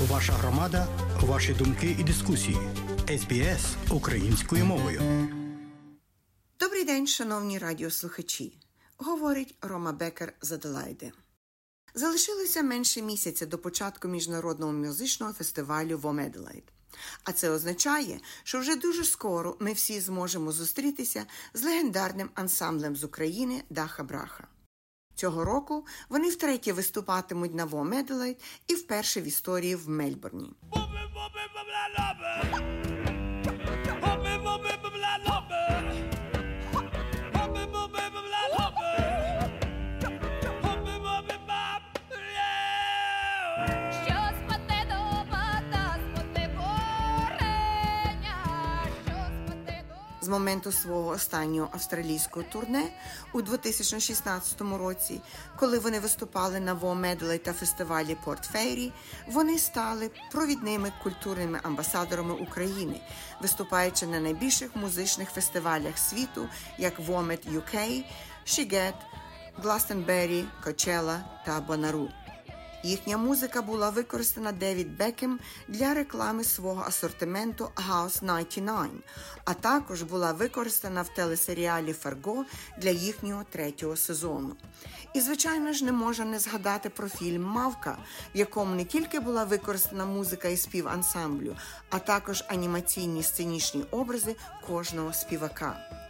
Ваша громада, ваші думки і дискусії. СБС українською мовою. Добрий день, шановні радіослухачі. Говорить Рома Бекер з Аделайди. Залишилося менше місяця до початку міжнародного музичного фестивалю Вомеделайт. А це означає, що вже дуже скоро ми всі зможемо зустрітися з легендарним ансамблем з України Даха Браха. Цього року вони втретє виступатимуть на Вомеделайт і вперше в історії в Мельбурні. З моменту свого останнього австралійського турне у 2016 році, коли вони виступали на Вомедлей та фестивалі Порт Фейрі, вони стали провідними культурними амбасадорами України, виступаючи на найбільших музичних фестивалях світу, як Вомет UK, Шігет, Гластенбері, Кочела та Бонару. Їхня музика була використана Девід Бекем для реклами свого асортименту House 99, а також була використана в телесеріалі Фарго для їхнього третього сезону. І, звичайно ж, не можна не згадати про фільм Мавка, в якому не тільки була використана музика і спів ансамблю, а також анімаційні сценічні образи кожного співака.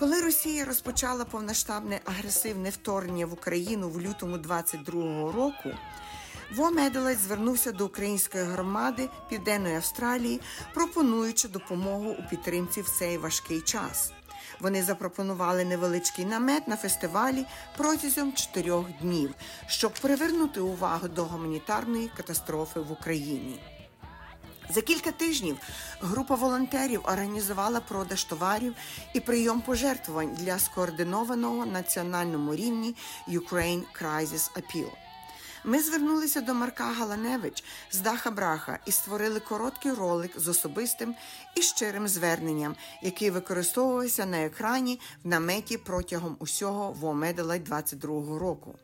Коли Росія розпочала повноштабне агресивне вторгнення в Україну в лютому 22-го року, Во Меделець звернувся до української громади Південної Австралії, пропонуючи допомогу у підтримці в цей важкий час. Вони запропонували невеличкий намет на фестивалі протягом чотирьох днів, щоб привернути увагу до гуманітарної катастрофи в Україні. За кілька тижнів група волонтерів організувала продаж товарів і прийом пожертвувань для скоординованого національному рівні Ukraine Crisis Appeal. Ми звернулися до Марка Галаневич з Даха Браха і створили короткий ролик з особистим і щирим зверненням, який використовувався на екрані в наметі протягом усього Вомеделай 22 року.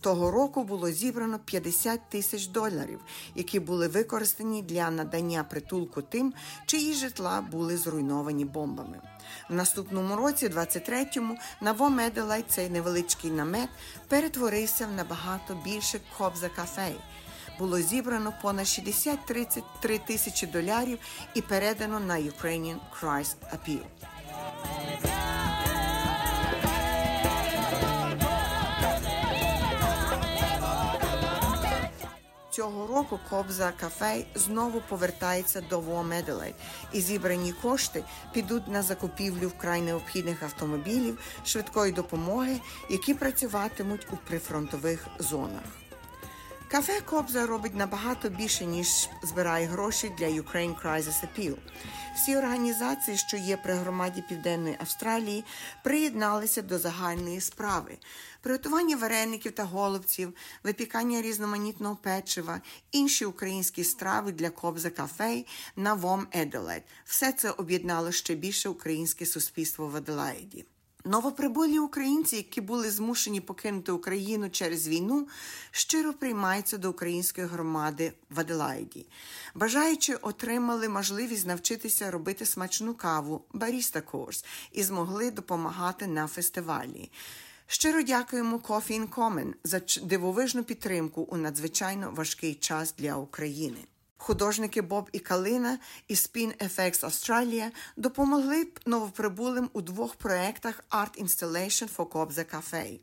Того року було зібрано 50 тисяч доларів, які були використані для надання притулку тим, чиї житла були зруйновані бомбами. В наступному році, 23-му, на Вомеделай цей невеличкий намет перетворився в набагато більше кобза кафе. Було зібрано понад 60-33 тисячі доларів і передано на Ukrainian Christ Appeal. Року Кобза Кафе знову повертається до Вомеделей, і зібрані кошти підуть на закупівлю вкрай необхідних автомобілів швидкої допомоги, які працюватимуть у прифронтових зонах. Кафе Кобза робить набагато більше, ніж збирає гроші для Ukraine Crisis Appeal. Всі організації, що є при громаді Південної Австралії, приєдналися до загальної справи. Приготування вареників та голубців, випікання різноманітного печива, інші українські страви для Кобза кафе на Вом Еделет. Все це об'єднало ще більше українське суспільство в Аделаїді. Новоприбулі українці, які були змушені покинути Україну через війну, щиро приймаються до української громади в Аделаїді. Бажаючи отримали можливість навчитися робити смачну каву, баріста курс і змогли допомагати на фестивалі. Щиро дякуємо Coffee in Common за дивовижну підтримку у надзвичайно важкий час для України. Художники Боб і Калина і Spin FX Australia допомогли новоприбулим у двох проєктах Art Installation for Кобза Cafe.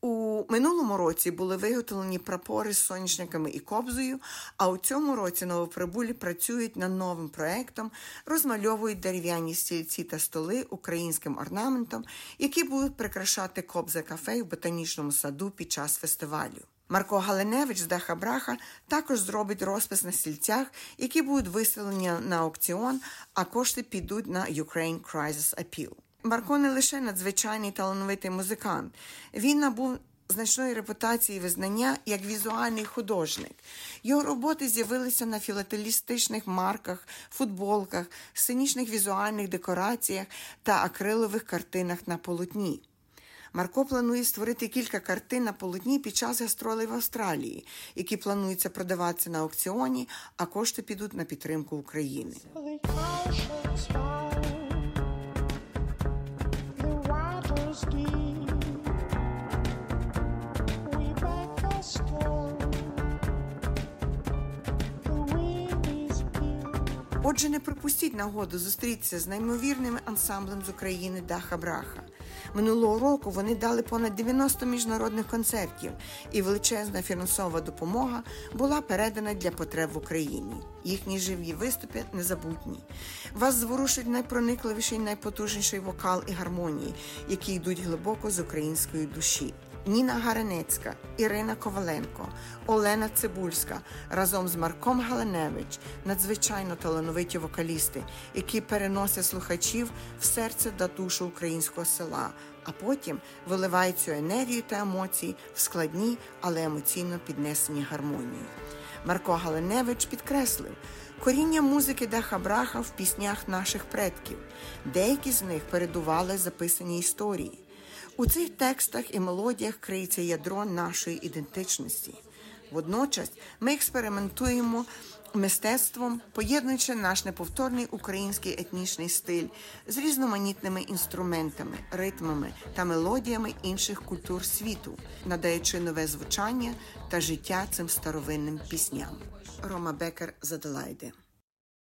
У минулому році були виготовлені прапори з соняшниками і кобзою, а у цьому році новоприбулі працюють над новим проектом, розмальовують дерев'яні стільці та столи українським орнаментом, які будуть прикрашати кобза кафе в ботанічному саду під час фестивалю. Марко Галиневич з Даха Браха також зробить розпис на стільцях, які будуть виставлені на аукціон, а кошти підуть на Ukraine Crisis Appeal. Марко не лише надзвичайний талановитий музикант, він набув значної репутації і визнання як візуальний художник. Його роботи з'явилися на філателістичних марках, футболках, сценічних візуальних декораціях та акрилових картинах на полотні. Марко планує створити кілька картин на полотні під час гастролей в Австралії, які плануються продаватися на аукціоні, а кошти підуть на підтримку України. Deep. Отже, не пропустіть нагоду зустрітися з неймовірним ансамблем з України Даха Браха. Минулого року вони дали понад 90 міжнародних концертів, і величезна фінансова допомога була передана для потреб в Україні. Їхні живі виступи незабутні. Вас зворушить найпроникливіший, найпотужніший вокал і гармонії, які йдуть глибоко з української душі. Ніна Гаренецька, Ірина Коваленко, Олена Цибульська разом з Марком Галеневич надзвичайно талановиті вокалісти, які переносять слухачів в серце та душу українського села, а потім виливають цю енергію та емоції в складні, але емоційно піднесені гармонії. Марко Галеневич підкреслив, коріння музики Даха Браха в піснях наших предків. Деякі з них передували записані історії. У цих текстах і мелодіях криється ядро нашої ідентичності. Водночас ми експериментуємо мистецтвом, поєднуючи наш неповторний український етнічний стиль з різноманітними інструментами, ритмами та мелодіями інших культур світу, надаючи нове звучання та життя цим старовинним пісням. Рома Бекер з Аделайди